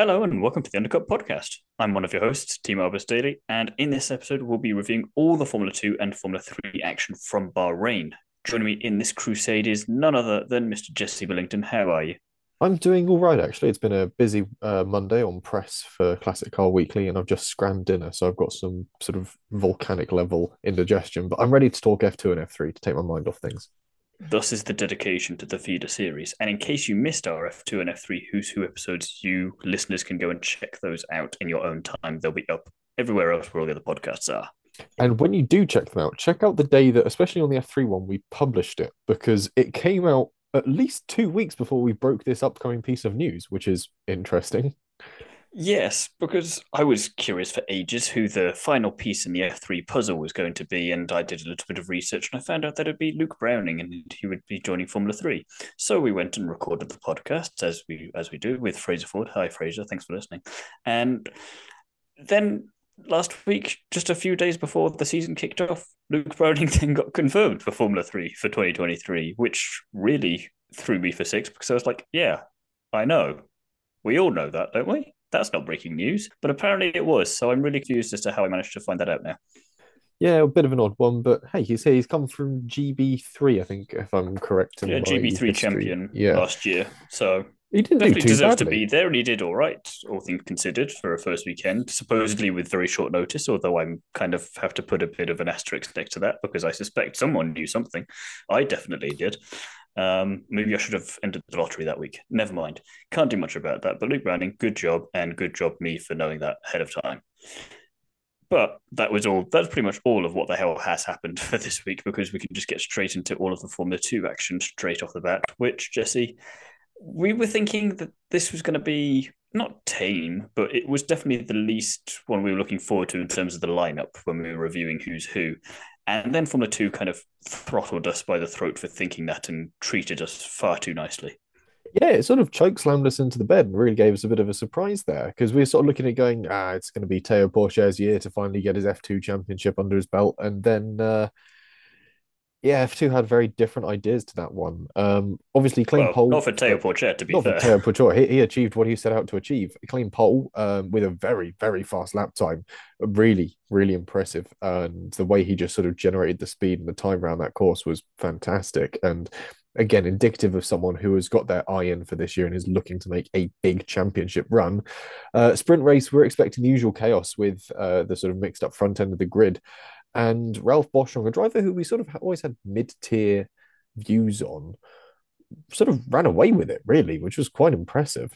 Hello and welcome to the Undercut Podcast. I'm one of your hosts, Albus Daily, and in this episode, we'll be reviewing all the Formula 2 and Formula 3 action from Bahrain. Joining me in this crusade is none other than Mr. Jesse Billington. How are you? I'm doing all right, actually. It's been a busy uh, Monday on press for Classic Car Weekly, and I've just scrammed dinner, so I've got some sort of volcanic level indigestion. But I'm ready to talk F2 and F3 to take my mind off things. Thus is the dedication to the feeder series. And in case you missed our F2 and F3 Who's Who episodes, you listeners can go and check those out in your own time. They'll be up everywhere else where all the other podcasts are. And when you do check them out, check out the day that, especially on the F3 one, we published it because it came out at least two weeks before we broke this upcoming piece of news, which is interesting. Yes, because I was curious for ages who the final piece in the F3 puzzle was going to be, and I did a little bit of research and I found out that it'd be Luke Browning and he would be joining Formula 3. So we went and recorded the podcast as we as we do with Fraser Ford. Hi Fraser, thanks for listening. And then last week, just a few days before the season kicked off, Luke Browning then got confirmed for Formula 3 for 2023, which really threw me for six because I was like, yeah, I know. We all know that, don't we? That's not breaking news, but apparently it was. So I'm really confused as to how I managed to find that out now. Yeah, a bit of an odd one, but hey, he's here. He's come from GB3, I think, if I'm correct. Yeah, GB3 champion yeah. last year. So he didn't definitely deserves badly. to be there, and he did all right, all things considered, for a first weekend. Supposedly with very short notice, although I'm kind of have to put a bit of an asterisk next to that because I suspect someone knew something. I definitely did. Um, maybe I should have entered the lottery that week. Never mind. Can't do much about that. But Luke Browning, good job, and good job me for knowing that ahead of time. But that was all. That's pretty much all of what the hell has happened for this week because we can just get straight into all of the Formula Two action straight off the bat. Which Jesse, we were thinking that this was going to be not tame, but it was definitely the least one we were looking forward to in terms of the lineup when we were reviewing who's who. And then Formula Two kind of throttled us by the throat for thinking that and treated us far too nicely. Yeah, it sort of choke slammed us into the bed and really gave us a bit of a surprise there because we were sort of looking at going, ah, it's going to be Théo Pourchaire's year to finally get his F2 championship under his belt. And then uh, yeah, F2 had very different ideas to that one. Um, obviously, claim well, pole. Not for Théo Pourchaire, to be not fair. for Théo Pourchaire. He, he, achieved what he set out to achieve. Claim pole um, with a very, very fast lap time. Really, really impressive. And the way he just sort of generated the speed and the time around that course was fantastic. And again, indicative of someone who has got their eye in for this year and is looking to make a big championship run. Uh, sprint race, we're expecting the usual chaos with uh, the sort of mixed up front end of the grid. And Ralph Boschung, a driver who we sort of always had mid tier views on, sort of ran away with it, really, which was quite impressive.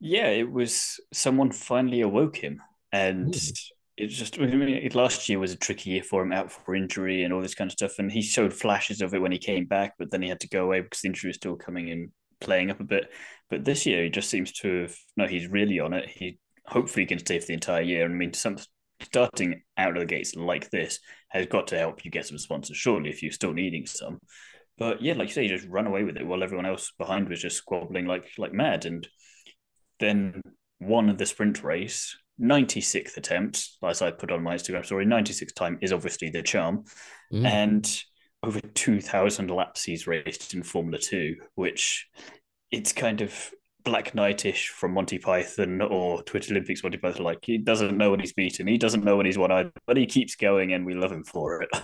Yeah, it was someone finally awoke him. And mm. it just, I mean, last year was a tricky year for him, out for injury and all this kind of stuff. And he showed flashes of it when he came back, but then he had to go away because the injury was still coming in, playing up a bit. But this year, he just seems to have, no, he's really on it. He hopefully can stay for the entire year. I mean, some starting out of the gates like this has got to help you get some sponsors, surely, if you're still needing some. But yeah, like you say, you just run away with it while everyone else behind was just squabbling like like mad, and then won the sprint race. 96th attempt, as I put on my Instagram story, 96th time is obviously the charm. Mm. And over 2,000 laps he's raced in Formula Two, which it's kind of Black Knightish from Monty Python or Twitter Olympics Monty Python. Like he doesn't know when he's beaten, he doesn't know when he's won either, but he keeps going, and we love him for it.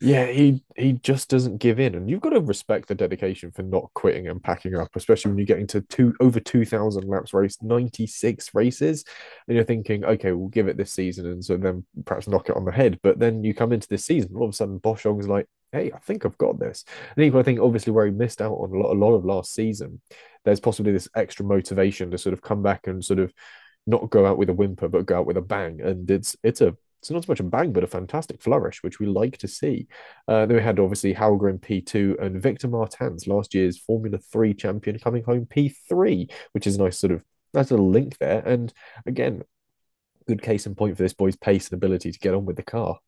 Yeah, he he just doesn't give in, and you've got to respect the dedication for not quitting and packing up, especially when you're getting two over two thousand laps raced, ninety six races, and you're thinking, okay, we'll give it this season, and so then perhaps knock it on the head. But then you come into this season, all of a sudden, Boschung's like, hey, I think I've got this. And even I think obviously where he missed out on a lot, a lot of last season, there's possibly this extra motivation to sort of come back and sort of not go out with a whimper, but go out with a bang. And it's it's a it's not so much a bang, but a fantastic flourish, which we like to see. Uh, then we had obviously Hauger P2 and Victor Martins, last year's Formula 3 champion, coming home P3, which is a nice sort of nice a link there. And again, good case in point for this boy's pace and ability to get on with the car.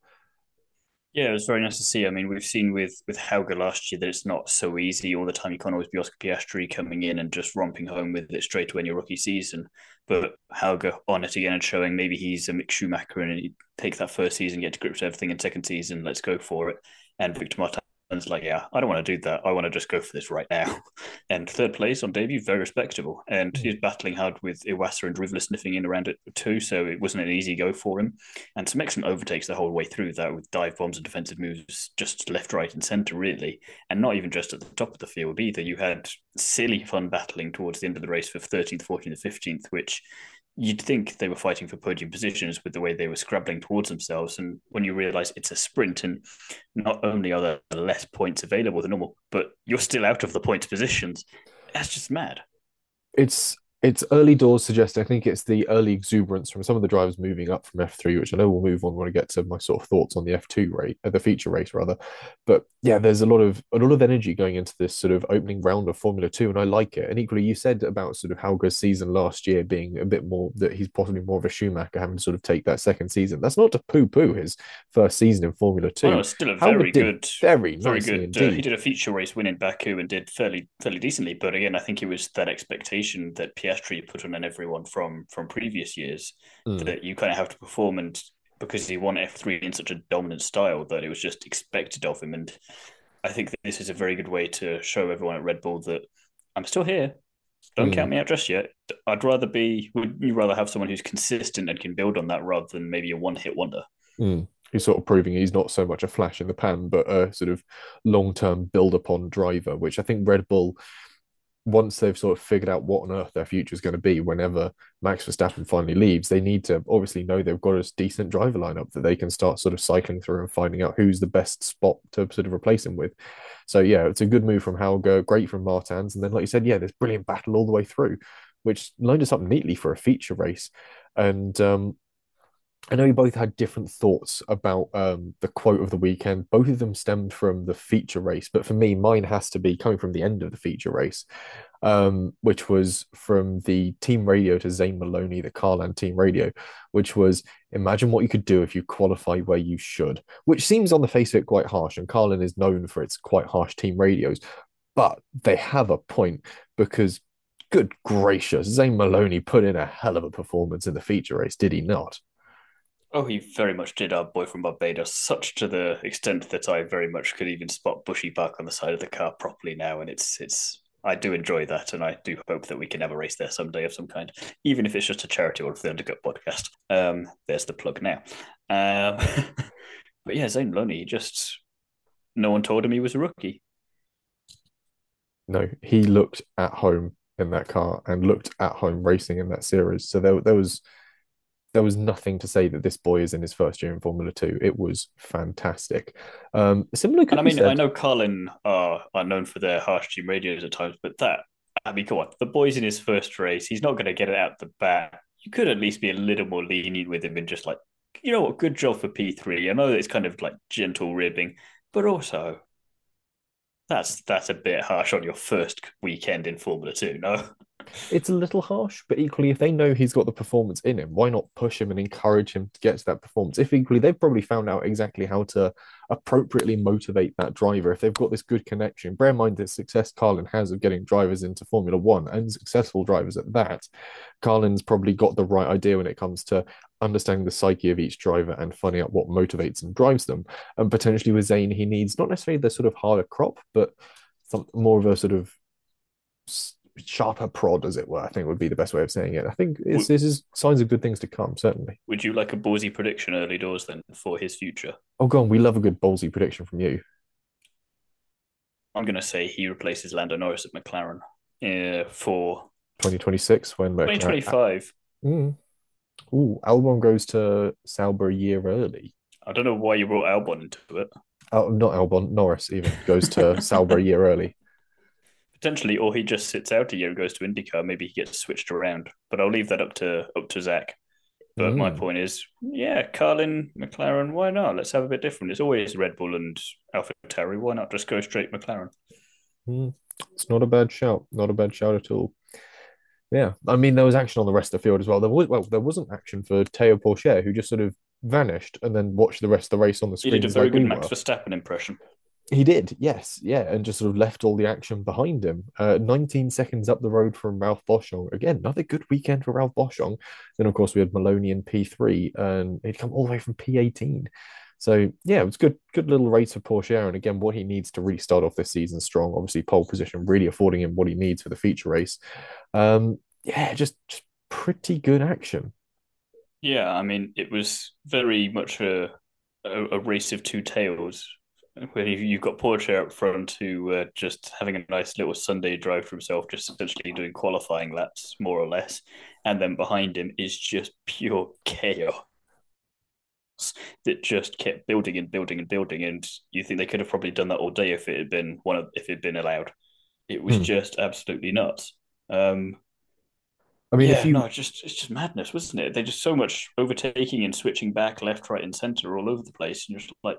Yeah, it was very nice to see. I mean, we've seen with with Hauger last year that it's not so easy all the time. You can't always be Oscar Piastri coming in and just romping home with it straight away in your rookie season. But Hauger on it again and showing maybe he's a Mick Schumacher and he take that first season, get to grips with everything, in second season, let's go for it. And Victor Martin Verstappen's like, yeah, I don't want to do that. I want to just go for this right now. And third place on debut, very respectable. And mm. he's battling hard with Iwasa and Rivler sniffing in around it too, so it wasn't an easy go for him. And some excellent overtakes the whole way through that with dive bombs and defensive moves just left, right, and centre, really. And not even just at the top of the field either. You had silly fun battling towards the end of the race for 13th, 14th, 15th, which you'd think they were fighting for podium positions with the way they were scrabbling towards themselves. And when you realize it's a sprint, and not only are there less points available than normal, but you're still out of the points positions, that's just mad. It's it's early doors suggest I think it's the early exuberance from some of the drivers moving up from F3, which I know we'll move on when I get to my sort of thoughts on the F2 rate, uh, the feature race rather. But yeah, there's a lot of a lot of energy going into this sort of opening round of Formula Two, and I like it. And equally, you said about sort of Hauger's season last year being a bit more that he's possibly more of a Schumacher, having to sort of take that second season. That's not to poo-poo his first season in Formula Two. Well, still a very good, very very good. Uh, he did a feature race win in Baku and did fairly fairly decently. But again, I think it was that expectation that Piastri put on an everyone from from previous years mm. that you kind of have to perform and because he won F3 in such a dominant style that it was just expected of him. And I think this is a very good way to show everyone at Red Bull that I'm still here. Don't mm. count me out just yet. I'd rather be, would you rather have someone who's consistent and can build on that rather than maybe a one hit wonder? Mm. He's sort of proving he's not so much a flash in the pan, but a sort of long term build upon driver, which I think Red Bull once they've sort of figured out what on earth their future is going to be whenever Max Verstappen finally leaves, they need to obviously know they've got a decent driver lineup that they can start sort of cycling through and finding out who's the best spot to sort of replace him with. So yeah, it's a good move from Hauger, great from Martins, and then like you said, yeah, there's brilliant battle all the way through, which lined us up neatly for a feature race. And um, I know you both had different thoughts about um, the quote of the weekend. Both of them stemmed from the feature race, but for me, mine has to be coming from the end of the feature race, um, which was from the team radio to Zane Maloney, the Carlin team radio, which was imagine what you could do if you qualify where you should, which seems on the face of it quite harsh. And Carlin is known for its quite harsh team radios, but they have a point because good gracious, Zane Maloney put in a hell of a performance in the feature race, did he not? Oh, he very much did our boy from Barbados, such to the extent that I very much could even spot Bushy Park on the side of the car properly now, and it's it's I do enjoy that, and I do hope that we can have a race there someday of some kind, even if it's just a charity or for the Undercut podcast. Um, there's the plug now. Um, but yeah, Zane Maloney just no one told him he was a rookie. No, he looked at home in that car and looked at home racing in that series. So there, there was there was nothing to say that this boy is in his first year in Formula Two. It was fantastic. Um, similar. And I mean, said, I know Carlin are are known for their harsh team radios at times, but that I mean, come on, the boy's in his first race. He's not going to get it out the bat. You could at least be a little more lenient with him and just like, you know what, good job for P three. I know that it's kind of like gentle ribbing, but also that's that's a bit harsh on your first weekend in Formula Two. No. It's a little harsh, but equally, if they know he's got the performance in him, why not push him and encourage him to get to that performance? If equally, they've probably found out exactly how to appropriately motivate that driver. If they've got this good connection, bear in mind the success Carlin has of getting drivers into Formula One and successful drivers at that. Carlin's probably got the right idea when it comes to understanding the psyche of each driver and finding out what motivates and drives them. And potentially with Zane, he needs not necessarily the sort of harder crop, but some more of a sort of sharper prod, as it were. I think would be the best way of saying it. I think would, this is signs of good things to come. Certainly. Would you like a ballsy prediction early doors then for his future? Oh, go on. We love a good ballsy prediction from you. I'm going to say he replaces Lando Norris at McLaren uh, for 2026 when 2025. Mm. Ooh, Albon goes to Sauber a year early. I don't know why you brought Albon into it. Oh, not Albon, Norris even goes to Sauber a year early potentially, or he just sits out a year and goes to IndyCar. Maybe he gets switched around. But I'll leave that up to up to Zach. But mm. my point is, yeah, Carlin, McLaren, why not? Let's have a bit different. It's always Red Bull and Alpha Tauri. Why not just go straight McLaren? Mm. It's not a bad shout. Not a bad shout at all. Yeah, I mean, there was action on the rest of the field as well. There was well, there wasn't action for Théo Pourchaire, who just sort of vanished and then watched the rest of the race on the screen. He did a very like good Max Verstappen impression. He did, yes, yeah, and just sort of left all the action behind him. Uh, 19 seconds up the road from Ralph Boschung. Again, another good weekend for Ralph Boschung. Then, of course, we had Maloney in P3, and he'd come all the way from P18. So yeah, it was good, good little race for Pourchaire. And again, what he needs to really start off this season strong. Obviously, pole position really affording him what he needs for the feature race. Um, yeah, just, just pretty good action. Yeah, I mean, it was very much a a, a race of two tails. Where you've got Pourchaire up front who uh, just having a nice little Sunday drive for himself, just essentially doing qualifying laps, more or less. And then behind him is just pure chaos that just kept building and building and building. And you think they could have probably done that all day if it had been one of if it had been allowed. It was hmm. just absolutely nuts. Um, I mean, yeah, you... no, it's just it's just madness, wasn't it? They're just so much overtaking and switching back, left, right, and center all over the place. And you're just like,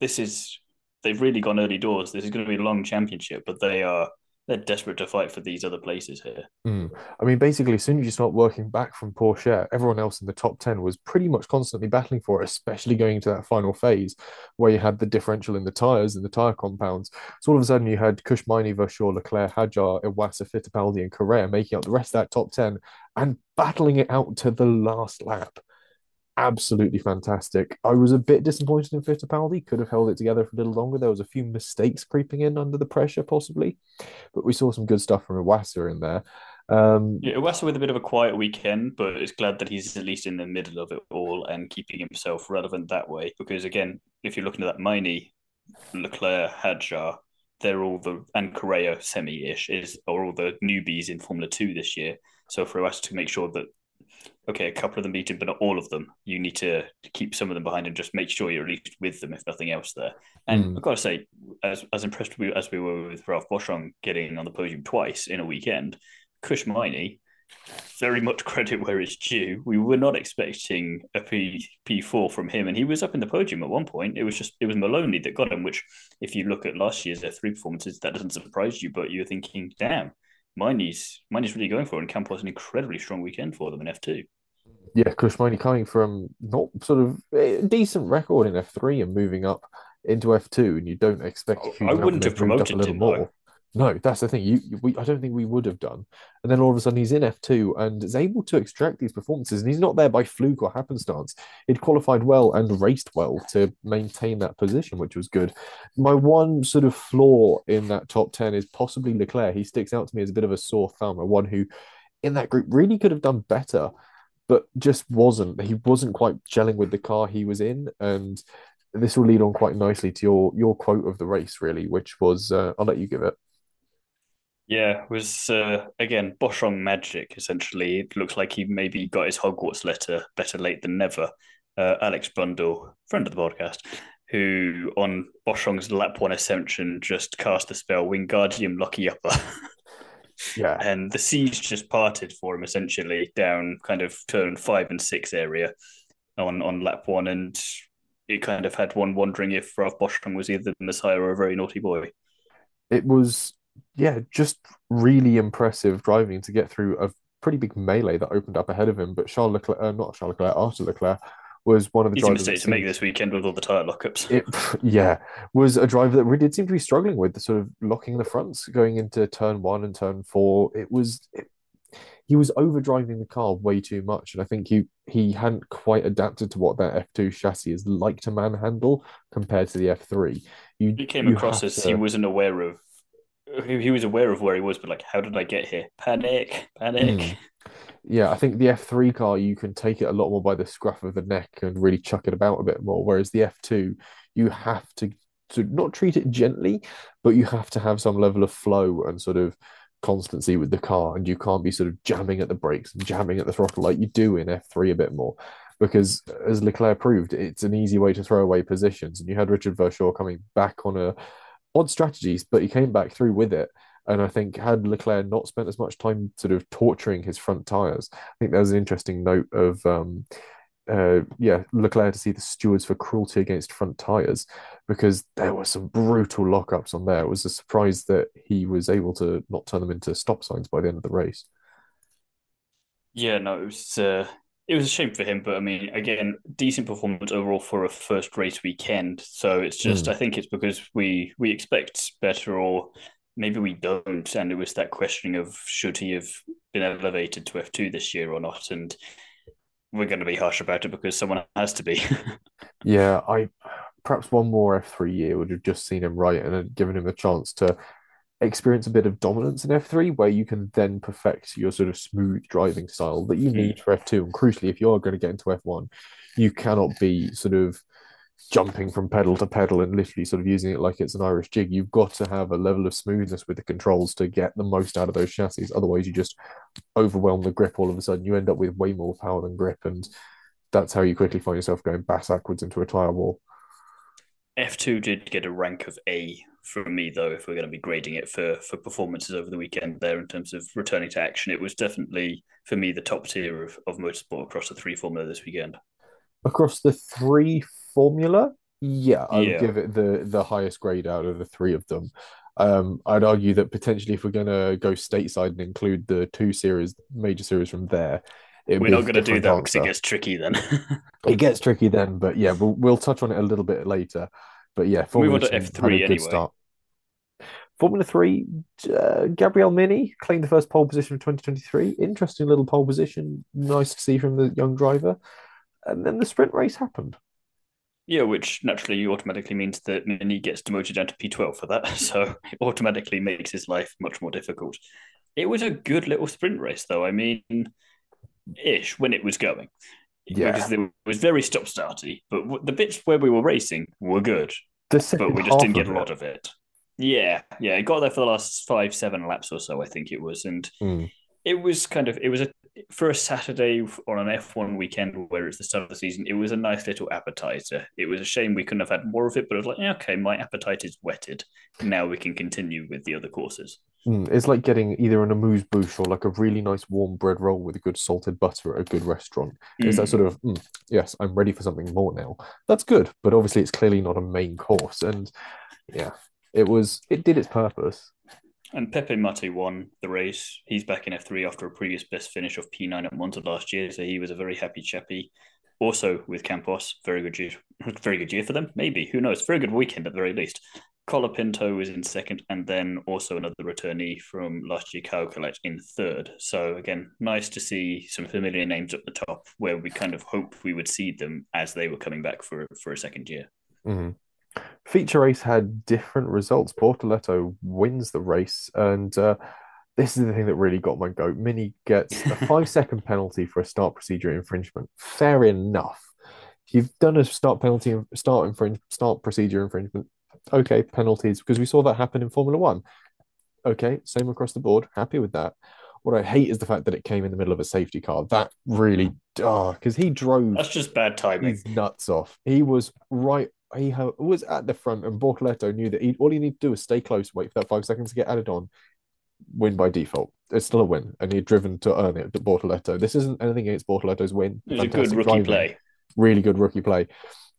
this is they've really gone early doors. This is going to be a long championship, but they are they're desperate to fight for these other places here. Mm. I mean, basically, as soon as you start working back from Pourchaire, everyone else in the top 10 was pretty much constantly battling for it, especially going into that final phase where you had the differential in the tyres and the tyre compounds. So all of a sudden, you had Kush Maini, Verschoor, Leclerc, Hadjar, Iwasa, Fittipaldi, and Correa making up the rest of that top 10 and battling it out to the last lap absolutely fantastic. I was a bit disappointed in Fittipaldi. Could have held it together for a little longer. There was a few mistakes creeping in under the pressure, possibly, but we saw some good stuff from Iwasa in there. Um, yeah, Iwasa with a bit of a quiet weekend, but it's glad that he's at least in the middle of it all and keeping himself relevant that way. Because again, if you're looking at that Maini, Leclerc, Hadjar, they're all the and Correa semi-ish is are all the newbies in Formula Two this year. So for us to make sure that okay, a couple of them beat him, but not all of them. You need to keep some of them behind and just make sure you're at least with them, if nothing else, there. And mm. I've got to say, as, as impressed as we were with Ralph Boschung getting on the podium twice in a weekend, Kush Maini, very much credit where it's due. We were not expecting a P P4 from him, and he was up in the podium at one point. It was just it was Maloney that got him. Which, if you look at last year's F3 performances, that doesn't surprise you. But you're thinking, damn, Maini's Maini's really going for it, and Campos an incredibly strong weekend for them in F2 yeah, Kush Maini coming from not sort of a decent record in F3 and moving up into F2, and you don't expect. I wouldn't have promoted him, more. No, that's the thing. You, we, I don't think we would have done. And then all of a sudden, he's in F2 and is able to extract these performances. And he's not there by fluke or happenstance. He'd qualified well and raced well to maintain that position, which was good. My one sort of flaw in that top 10 is possibly Leclerc. He sticks out to me as a bit of a sore thumb, a one who in that group really could have done better but just wasn't. He wasn't quite gelling with the car he was in, and this will lead on quite nicely to your your quote of the race, really, which was uh, I'll let you give it. Yeah, it was uh, again Boschung magic. Essentially, it looks like he maybe got his Hogwarts letter better late than never. Uh, Alex Brundle, friend of the podcast, who on Boschung's lap one ascension just cast the spell Wingardium Lucky Upper. Yeah. And the seas just parted for him essentially down kind of turn five and six area on, on lap one. And it kind of had one wondering if Ralph Boschung was either the Messiah or a very naughty boy. It was, yeah, just really impressive driving to get through a pretty big melee that opened up ahead of him. But Charles Leclerc, uh, not Charles Leclerc, Arthur Leclerc was one of the Easy drivers mistake to make this weekend with all the tire lockups. It, yeah, was a driver that really did seem to be struggling with the sort of locking the fronts going into turn one and turn four. It was it, he was overdriving the car way too much, and I think he he hadn't quite adapted to what that F two chassis is like to manhandle compared to the F three. You he came across as to... he wasn't aware of. He was aware of where he was, but like, how did I get here? Panic, panic. Mm yeah, I think the F3 car you can take it a lot more by the scruff of the neck and really chuck it about a bit more. Whereas the F2, you have to to not treat it gently, but you have to have some level of flow and sort of constancy with the car, and you can't be sort of jamming at the brakes and jamming at the throttle like you do in F3 a bit more. Because as Leclerc proved, it's an easy way to throw away positions. And you had Richard Verschoor coming back on a odd strategies, but he came back through with it. And I think had Leclerc not spent as much time sort of torturing his front tires, I think there was an interesting note of um, uh, yeah, Leclerc to see the stewards for cruelty against front tires because there were some brutal lockups on there. It was a surprise that he was able to not turn them into stop signs by the end of the race. Yeah, no, it was uh, it was a shame for him, but I mean, again, decent performance overall for a first race weekend. So it's just, mm. I think it's because we we expect better, or maybe we don't. And it was that questioning of should he have been elevated to F2 this year or not? And we're going to be harsh about it because someone has to be. yeah, I perhaps one more F3 year would have just seen him right and given him a chance to experience a bit of dominance in F3 where you can then perfect your sort of smooth driving style that you need mm. for F2. And crucially, if you are going to get into F1, you cannot be sort of jumping from pedal to pedal and literally sort of using it like it's an Irish jig. You've got to have a level of smoothness with the controls to get the most out of those chassis. Otherwise, you just overwhelm the grip all of a sudden. You end up with way more power than grip. And that's how you quickly find yourself going back backwards into a tyre wall. F2 did get a rank of A from me, though, if we're going to be grading it for, for performances over the weekend there in terms of returning to action. It was definitely, for me, the top tier of, of motorsport across the three formula this weekend. Across the three formula, yeah, I would give it the the highest grade out of the three of them. Um, I'd argue that potentially if we're going to go stateside and include the two series, major series from there, we're not going to do that because it gets tricky then. it gets tricky then, but yeah, we'll we'll touch on it a little bit later. But yeah, Formula move on to F three anyway. Start. Formula Three, uh, Gabriel Mini claimed the first pole position of 2023. Interesting little pole position. Nice to see from the young driver. And then the sprint race happened. Yeah, which naturally automatically means that Mini gets demoted down to P12 for that. So it automatically makes his life much more difficult. It was a good little sprint race, though. I mean, ish when it was going. Yeah. Because it was very stop starty, but the bits where we were racing were good. but we just didn't get a lot of it. Yeah, yeah, it got there for the last five, seven laps or so, I think it was, and mm. it was kind of it was a for a Saturday on an F1 weekend where it's the start of the season, it was a nice little appetizer. It was a shame we couldn't have had more of it, but it was like, yeah, okay, my appetite is whetted. Now we can continue with the other courses. Mm, it's like getting either an amuse bouche or like a really nice warm bread roll with a good salted butter at a good restaurant. Mm. It's that sort of, mm, yes, I'm ready for something more now. That's good, but obviously it's clearly not a main course. And yeah, it was, it did its purpose. And Pepe Marti won the race. He's back in F3 after a previous best finish of P9 at Monza last year. So he was a very happy chappy. Also with Campos, very good year, very good year for them. Maybe who knows? Very good weekend at the very least. Colapinto was in second, and then also another returnee from last year, Caio Collet, in third. So again, nice to see some familiar names at the top, where we kind of hoped we would see them as they were coming back for for a second year. Mm-hmm. Feature race had different results. Bortoleto wins the race, and uh, this is the thing that really got my goat. Mini gets a five second penalty for a start procedure infringement. Fair enough. You've done a start penalty, start infringe, start procedure infringement. Okay, penalties because we saw that happen in Formula One. Okay, same across the board. Happy with that. What I hate is the fact that it came in the middle of a safety car. That really, ah, because he drove. That's just bad timing. His nuts off. He was right he was at the front, and Bortoleto knew that he, all he needed to do was stay close, wait for that five seconds to get added on, win by default. It's still a win, and he'd driven to earn it. Bortoleto. This isn't anything against Bortoleto's win. It was a good rookie driving. play. Really good rookie play.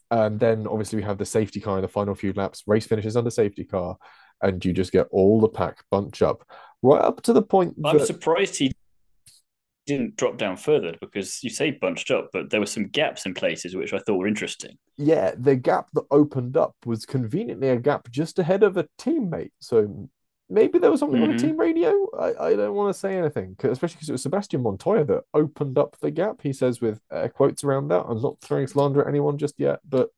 And then obviously we have the safety car in the final few laps. Race finishes under safety car, and you just get all the pack bunch up right up to the point. I'm that... surprised he didn't drop down further because you say bunched up, but there were some gaps in places which I thought were interesting. Yeah, the gap that opened up was conveniently a gap just ahead of a teammate. So maybe there was something mm-hmm. on the team radio. I, I don't want to say anything, especially because it was Sebastian Montoya that opened up the gap. He says with uh, quotes around that. I'm not throwing slander at anyone just yet, but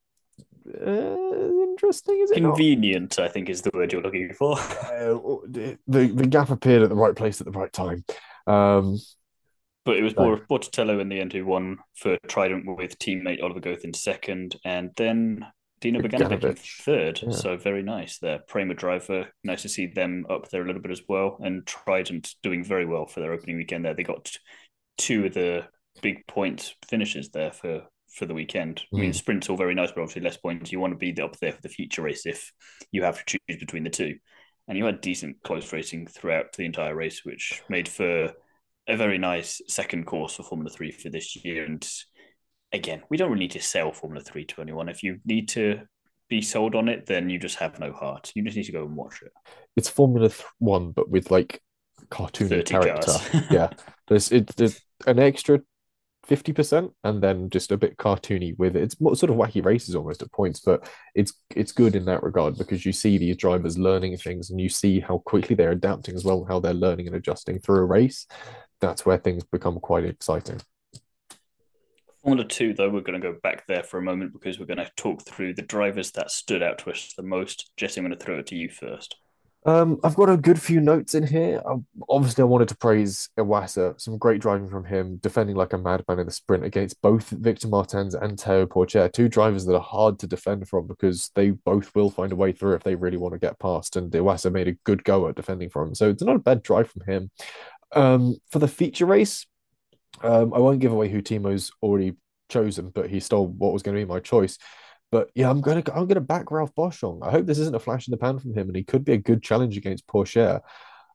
uh, interesting, is it? Convenient, not? I think, is the word you're looking for. Uh, the, the gap appeared at the right place at the right time. Um, but it was right. Bortoleto in the end who won for Trident with teammate Oliver Goethe in second, and then Dino Beganovic in third. Yeah. So very nice there. Prema driver, nice to see them up there a little bit as well. And Trident doing very well for their opening weekend there. They got two of the big point finishes there for for the weekend. Mm. I mean, hmm. sprint's all very nice, but obviously less points. You want to be up there for the future race if you have to choose between the two. And you had decent close racing throughout the entire race, which made for a very nice second course for Formula Three for this year. And again, we don't really need to sell Formula Three to anyone. If you need to be sold on it, then you just have no heart. You just need to go and watch it. It's Formula One, but with like cartoony character. yeah, there's it, there's an extra fifty percent, and then just a bit cartoony with it. It's sort of wacky races almost at points, but it's it's good in that regard because you see these drivers learning things, and you see how quickly they're adapting as well, how they're learning and adjusting through a race that's where things become quite exciting. Formula Two, though, we're going to go back there for a moment because we're going to talk through the drivers that stood out to us the most. Jesse, I'm going to throw it to you first. Um, I've got a good few notes in here. Um, obviously, I wanted to praise Iwasa. Some great driving from him, defending like a madman in the sprint against both Victor Martins and Théo Pourchaire, two drivers that are hard to defend from because they both will find a way through if they really want to get past. And Iwasa made a good go at defending from him. So it's not a bad drive from him. Um, for the feature race, um, I won't give away who Thiemo's already chosen, but he stole what was going to be my choice. But yeah, I'm gonna I'm gonna back Ralph Boschung. I hope this isn't a flash in the pan from him, and he could be a good challenge against Pourchaire.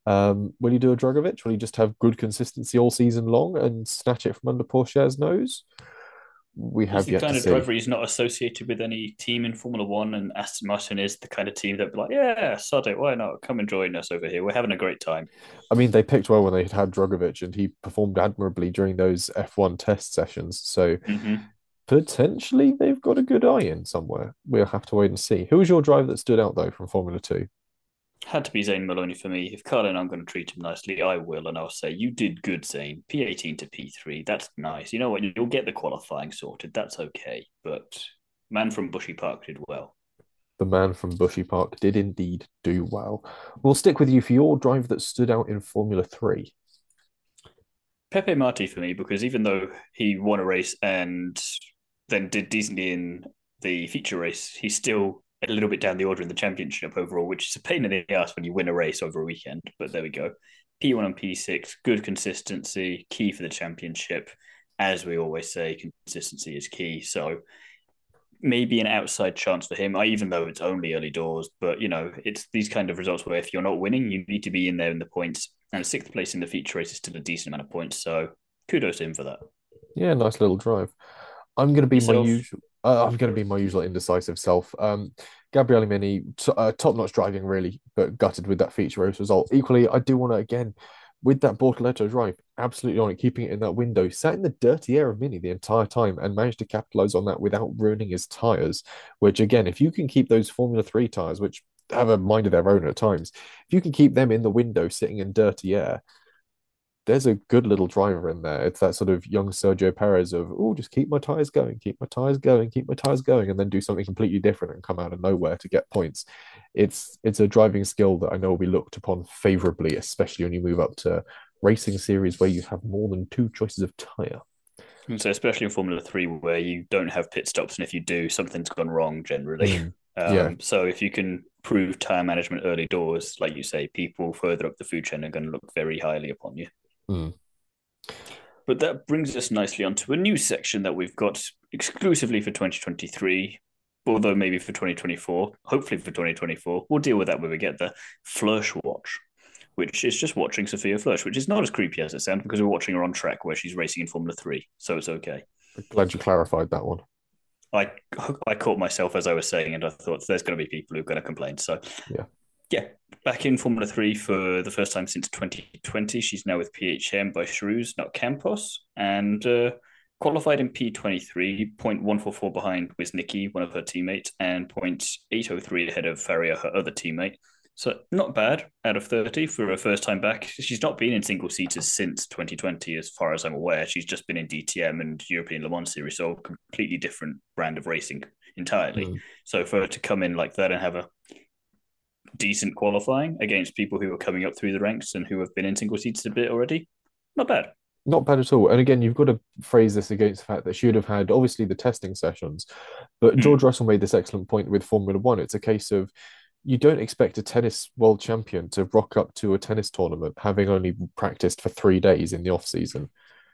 Um, will he do a Drugovich? Will he just have good consistency all season long and snatch it from under Pourchaire's nose? We have yet the kind of see. driver he's not associated with any team in Formula One, and Aston Martin is the kind of team that'd be like, yeah, sod it, why not? Come and join us over here. We're having a great time. I mean, they picked well when they had Drugovich, and he performed admirably during those F1 test sessions. So hmm potentially they've got a good eye in somewhere. We'll have to wait and see. Who was your driver that stood out though from Formula Two? Had to be Zane Maloney for me. If Carlin, I'm going to treat him nicely, I will, and I'll say you did good, Zane. P18 to P3, that's nice. You know what? You'll get the qualifying sorted. That's okay. But man from Bushy Park did well. The man from Bushy Park did indeed do well. We'll stick with you for your drive that stood out in Formula Three. Pepe Marti for me because even though he won a race and then did decently in the feature race, he still a little bit down the order in the championship overall, which is a pain in the ass when you win a race over a weekend. But there we go. P1 and P6, good consistency, key for the championship. As we always say, consistency is key. So maybe an outside chance for him, even though it's only early doors. But you know, it's these kind of results where if you're not winning, you need to be in there in the points. And sixth place in the feature race is still a decent amount of points. So kudos to him for that. Yeah, nice little drive. I'm going to be my usual. Uh, I'm going to be my usual indecisive self. Um, Gabriele Mini, t- uh, top-notch driving, really, but gutted with that feature race result. Equally, I do want to again with that Bortoleto drive, absolutely on it, keeping it in that window, sat in the dirty air of Mini the entire time, and managed to capitalize on that without ruining his tires. Which again, if you can keep those Formula Three tires, which have a mind of their own at times, if you can keep them in the window, sitting in dirty air, there's a good little driver in there. It's that sort of young Sergio Perez of, oh, just keep my tires going, keep my tires going, keep my tires going, and then do something completely different and come out of nowhere to get points. It's it's a driving skill that I know will be looked upon favorably, especially when you move up to racing series where you have more than two choices of tire. And so especially in Formula Three, where you don't have pit stops, and if you do, something's gone wrong generally. Mm, Um, yeah. So if you can prove tire management early doors, like you say, people further up the food chain are going to look very highly upon you. Mm. But that brings us nicely onto a new section that we've got exclusively for 2023, although maybe for 2024, hopefully for 2024. We'll deal with that when we get the Flörsch watch, which is just watching Sophia Flörsch, which is not as creepy as it sounds because we're watching her on track where she's racing in Formula 3. So it's okay. Glad you clarified that one. I I caught myself as I was saying, and I thought there's going to be people who are going to complain. So Yeah. Yeah, back in Formula Three for the first time since 2020. She's now with PHM by Charouz, not Campos, and uh, qualified in P23, 0.144 behind with Nikki, one of her teammates, and 0.803 ahead of Faria, her other teammate. So not bad out of 30 for her first time back. She's not been in single seaters since 2020, as far as I'm aware. She's just been in DTM and European Le Mans Series, so a completely different brand of racing entirely. Mm. So for her to come in like that and have a decent qualifying against people who are coming up through the ranks and who have been in single seaters a bit already, not bad. Not bad at all. And again, you've got to phrase this against the fact that she would have had obviously the testing sessions, but Mm. George Russell made this excellent point with Formula One. It's a case of you don't expect a tennis world champion to rock up to a tennis tournament having only practiced for three days in the off season.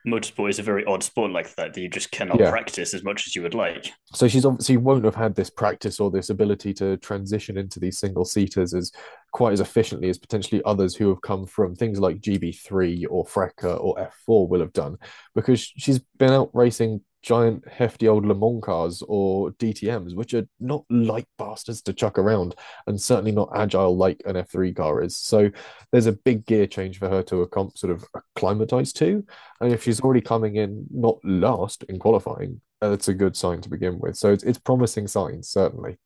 Motorsport is a very odd sport like that that you just cannot Yeah. practice as much as you would like. So she's obviously won't have had this practice or this ability to transition into these single seaters as quite as efficiently as potentially others who have come from things like GB3 or FRECA or F4 will have done because she's been out racing giant hefty old Le Mans cars or DTMs, which are not light bastards to chuck around and certainly not agile like an F3 car is. So there's a big gear change for her to sort of acclimatize to. And if she's already coming in not last in qualifying, that's a good sign to begin with. So it's, it's promising signs, certainly.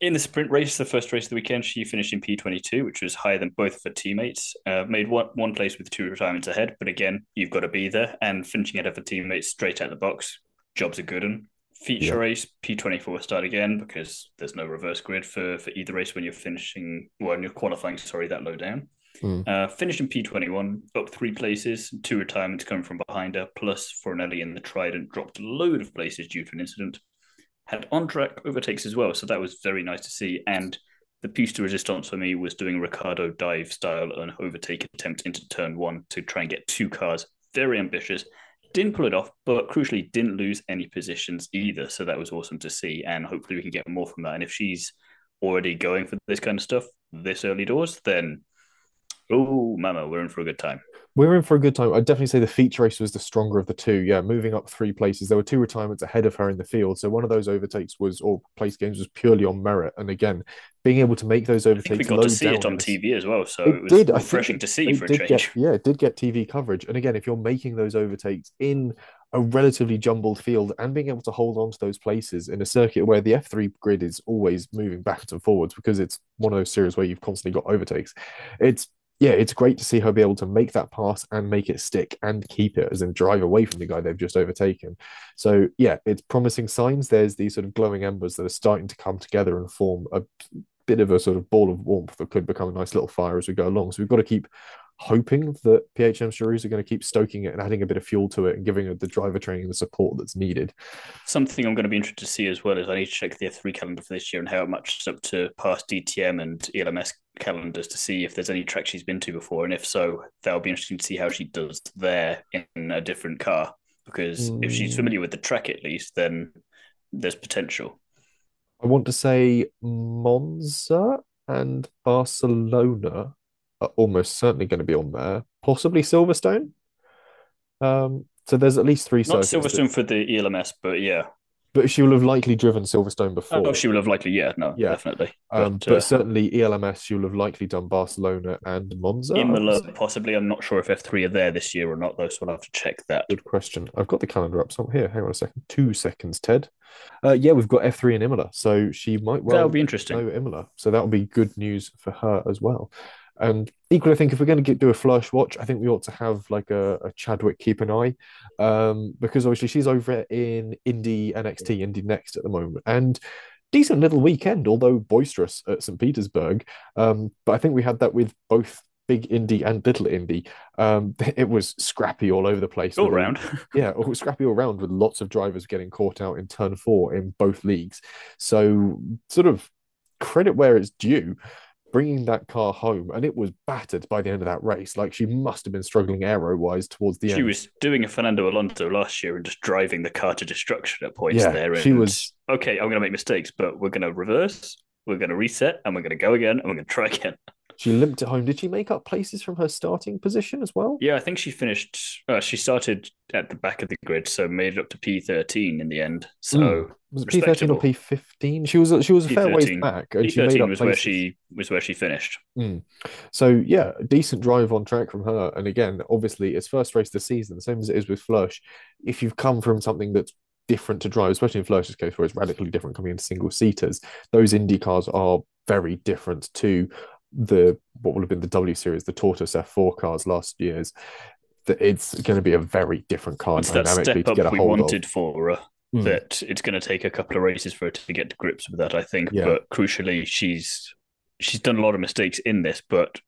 In the sprint race, the first race of the weekend, she finished in P22, which was higher than both of her teammates. Uh, made one, one place with two retirements ahead, but again, you've got to be there. And finishing ahead of her teammates straight out the box, jobs are good. And feature yeah. race P24 start again because there's no reverse grid for for either race when you're finishing well, when you're qualifying. Sorry, that low down. Mm. Uh, finished in P21, up three places, two retirements coming from behind her, plus Fornaroli in the Trident dropped a load of places due to an incident. Had on track overtakes as well, so that was very nice to see. And the piece de resistance for me was doing a Ricciardo dive style and overtake attempt into turn one to try and get two cars. Very ambitious. Didn't pull it off, but crucially didn't lose any positions either. So that was awesome to see. And hopefully we can get more from that. And if she's already going for this kind of stuff this early doors, then oh, mama, we're in for a good time. We're in for a good time. I'd definitely say the feature race was the stronger of the two. Yeah, moving up three places. There were two retirements ahead of her in the field. So one of those overtakes was, or place games, was purely on merit. And again, being able to make those overtakes. we got to see it on TV as well. So it, it was did. refreshing to see for a change. Get, yeah, it did get TV coverage. And again, if you're making those overtakes in a relatively jumbled field and being able to hold on to those places in a circuit where the F3 grid is always moving backwards and forwards because it's one of those series where you've constantly got overtakes. It's yeah, it's great to see her be able to make that pass and make it stick and keep it as in drive away from the guy they've just overtaken. So yeah, it's promising signs. There's these sort of glowing embers that are starting to come together and form a bit of a sort of ball of warmth that could become a nice little fire as we go along. So we've got to keep hoping that PHM Charouz are going to keep stoking it and adding a bit of fuel to it and giving it the driver training the support that's needed. Something I'm going to be interested to see as well is I need to check the F3 calendar for this year and how it matches up to past DTM and ELMS calendars to see if there's any track she's been to before. And if so, that'll be interesting to see how she does there in a different car. Because mm. if she's hmm. familiar with the track at least, then there's potential. I want to say Monza and Barcelona are almost certainly going to be on there. Possibly Silverstone. Um, so there's at least three. Not Silverstone for the ELMS, but yeah. But she will have likely driven Silverstone before. Oh, she will have likely, yeah, no, yeah. definitely. Um, but, uh, but, certainly ELMS, she will have likely done Barcelona and Monza. Imola, possibly. I'm not sure if F3 are there this year or not, though, so I'll have to check that. Good question. I've got the calendar up so here. Hang on a second. Two seconds, Ted. Uh, yeah, we've got F3 and Imola, so she might well. That'll be interesting. Know Imola, so that'll be good news for her as well. And equally, I think if we're going to get, do a Flörsch watch, I think we ought to have like a, a Chadwick keep an eye, um, because obviously she's over in Indy NXT, Indy Next at the moment, and decent little weekend, although boisterous at St. Petersburg. Um, but I think we had that with both Big indie and Little indie. Um, it was scrappy all over the place. All around. yeah, it was scrappy all around with lots of drivers getting caught out in turn four in both leagues. So, sort of credit where it's due bringing that car home, and it was battered by the end of that race. Like she must have been struggling aero wise towards the she end. She was doing a Fernando Alonso last year and just driving the car to destruction at points yeah, there. And, she was okay. I'm going to make mistakes, but we're going to reverse, we're going to reset, and we're going to go again, and we're going to try again. She limped it home. Did she make up places from her starting position as well? Yeah, I think she finished. Uh, she started at the back of the grid, so made it up to P thirteen in the end. So mm. was it P thirteen or P fifteen? She was she was a P13. fair ways back. and P thirteen was places. where she was where she finished. Mm. So yeah, decent drive on track from her. And again, obviously, it's first race of the season, the same as it is with Flörsch. If you've come from something that's different to drive, especially in Flörsch's case, where it's radically different coming into single seaters, those Indy cars are very different to the what would have been the W series, the Tatuus F4 cars last year's, that it's going to be a very different car it's dynamically to get a we wanted of. for her. Mm. That it's going to take a couple of races for her to get to grips with that, I think. Yeah. But crucially, she's she's done a lot of mistakes in this, but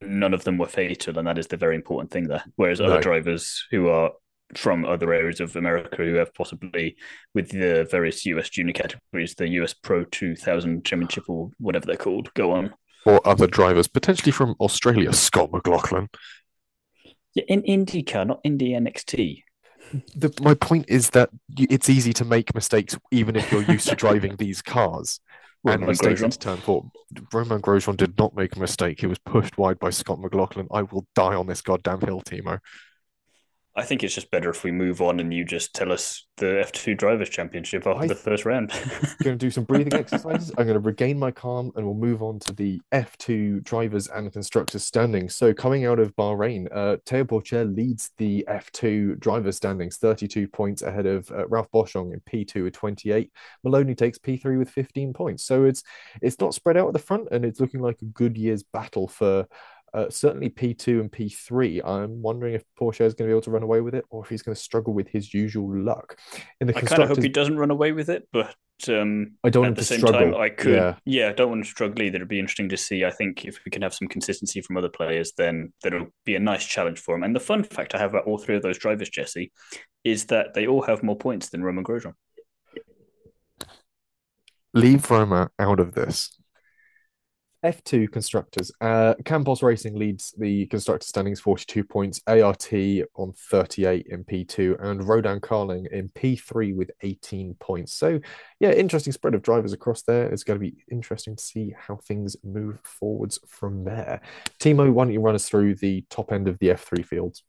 none of them were fatal, and that is the very important thing there. Whereas no. other drivers who are from other areas of America who have possibly, with the various US junior categories, the US Pro 2000 Championship or whatever they're called, go on or other drivers, potentially from Australia, Scott McLaughlin. Yeah, in IndyCar, not Indy NXT. The, my point is that it's easy to make mistakes even if you're used to driving these cars. and mistakes into turn four. Romain Grosjean did not make a mistake. He was pushed wide by Scott McLaughlin. I will die on this goddamn hill, Thiemo. I think it's just better if we move on and you just tell us the F2 Drivers' Championship after I the first round. I'm going to do some breathing exercises. I'm going to regain my calm and we'll move on to the F2 Drivers and Constructors standings. So, coming out of Bahrain, uh, Théo Pourchaire leads the F2 Drivers standings, 32 points ahead of uh, Ralph Boschung in P2 with 28. Maloney takes P3 with 15 points. So, it's it's not spread out at the front and it's looking like a good year's battle for Uh, certainly P2 and P3. I'm wondering if Pourchaire is going to be able to run away with it or if he's going to struggle with his usual luck. In the I kind of hope he doesn't run away with it, but um, I don't at the same struggle. time, I could. Yeah. yeah, I don't want to struggle either. It'd be interesting to see. I think if we can have some consistency from other players, then that'll be a nice challenge for him. And the fun fact I have about all three of those drivers, Jesse, is that they all have more points than Romain Grosjean. Leave Roma out of this. F2 constructors. Uh, Campos Racing leads the constructor standings 42 points, ART on 38 in P2, and Rodin Carlin in P3 with 18 points. So, yeah, interesting spread of drivers across there. It's going to be interesting to see how things move forwards from there. Thiemo, why don't you run us through the top end of the F3 fields?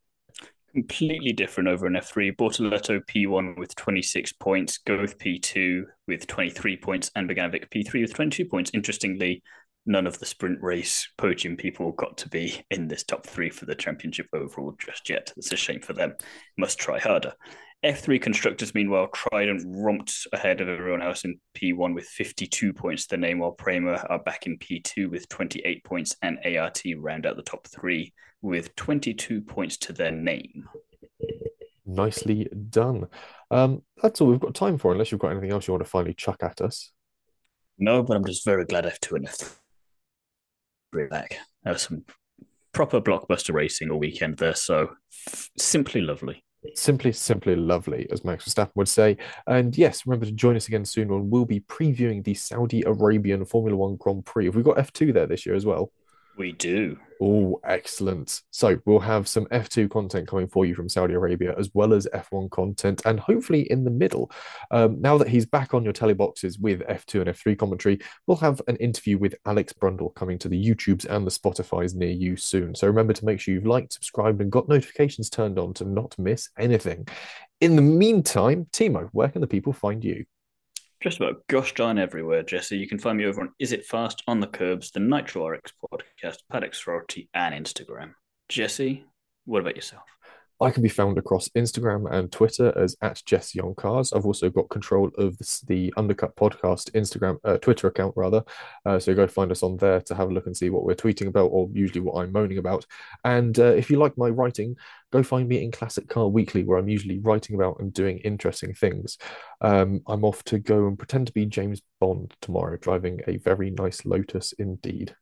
completely different over an F3. Bortoleto P1 with 26 points, Goethe P2 with 23 points, and Beganovic P3 with 22 points. Interestingly, none of the sprint race podium people got to be in this top three for the championship overall just yet. It's a shame for them. Must try harder. F3 constructors, meanwhile, Trident romped ahead of everyone else in P1 with 52 points The name, while Prema are back in P2 with 28 points, and ART round out the top three with 22 points to their name. Nicely done. Um, that's all we've got time for, unless you've got anything else you want to finally chuck at us. No, but I'm just very glad F2 and F3 back. There was some proper blockbuster racing all weekend there, so simply lovely. Simply, simply lovely, as Max Verstappen would say. And yes, remember to join us again soon when we'll be previewing the Saudi Arabian Formula One Grand Prix. Have we got F2 there this year as well? We do. Oh, excellent. So we'll have some F2 content coming for you from Saudi Arabia, as well as F1 content, and hopefully in the middle. Um, now that he's back on your teleboxes with F2 and F3 commentary, we'll have an interview with Alex Brundle coming to the YouTubes and the Spotify's near you soon. So remember to make sure you've liked, subscribed, and got notifications turned on to not miss anything. In the meantime, Thiemo, where can the people find you? Just about gosh darn everywhere, Jesse. You can find me over on Is It Fast on the Kerbs, the Nitro RX podcast, Paddock Sorority, and Instagram. Jesse, what about yourself? I can be found across Instagram and Twitter as at Jesse on Cars. I've also got control of the, the Undercut Podcast Instagram, uh, Twitter account rather. Uh, so go find us on there to have a look and see what we're tweeting about, or usually what I'm moaning about. And uh, if you like my writing, go find me in Classic Car Weekly, where I'm usually writing about and doing interesting things. Um, I'm off to go and pretend to be James Bond tomorrow, driving a very nice Lotus indeed.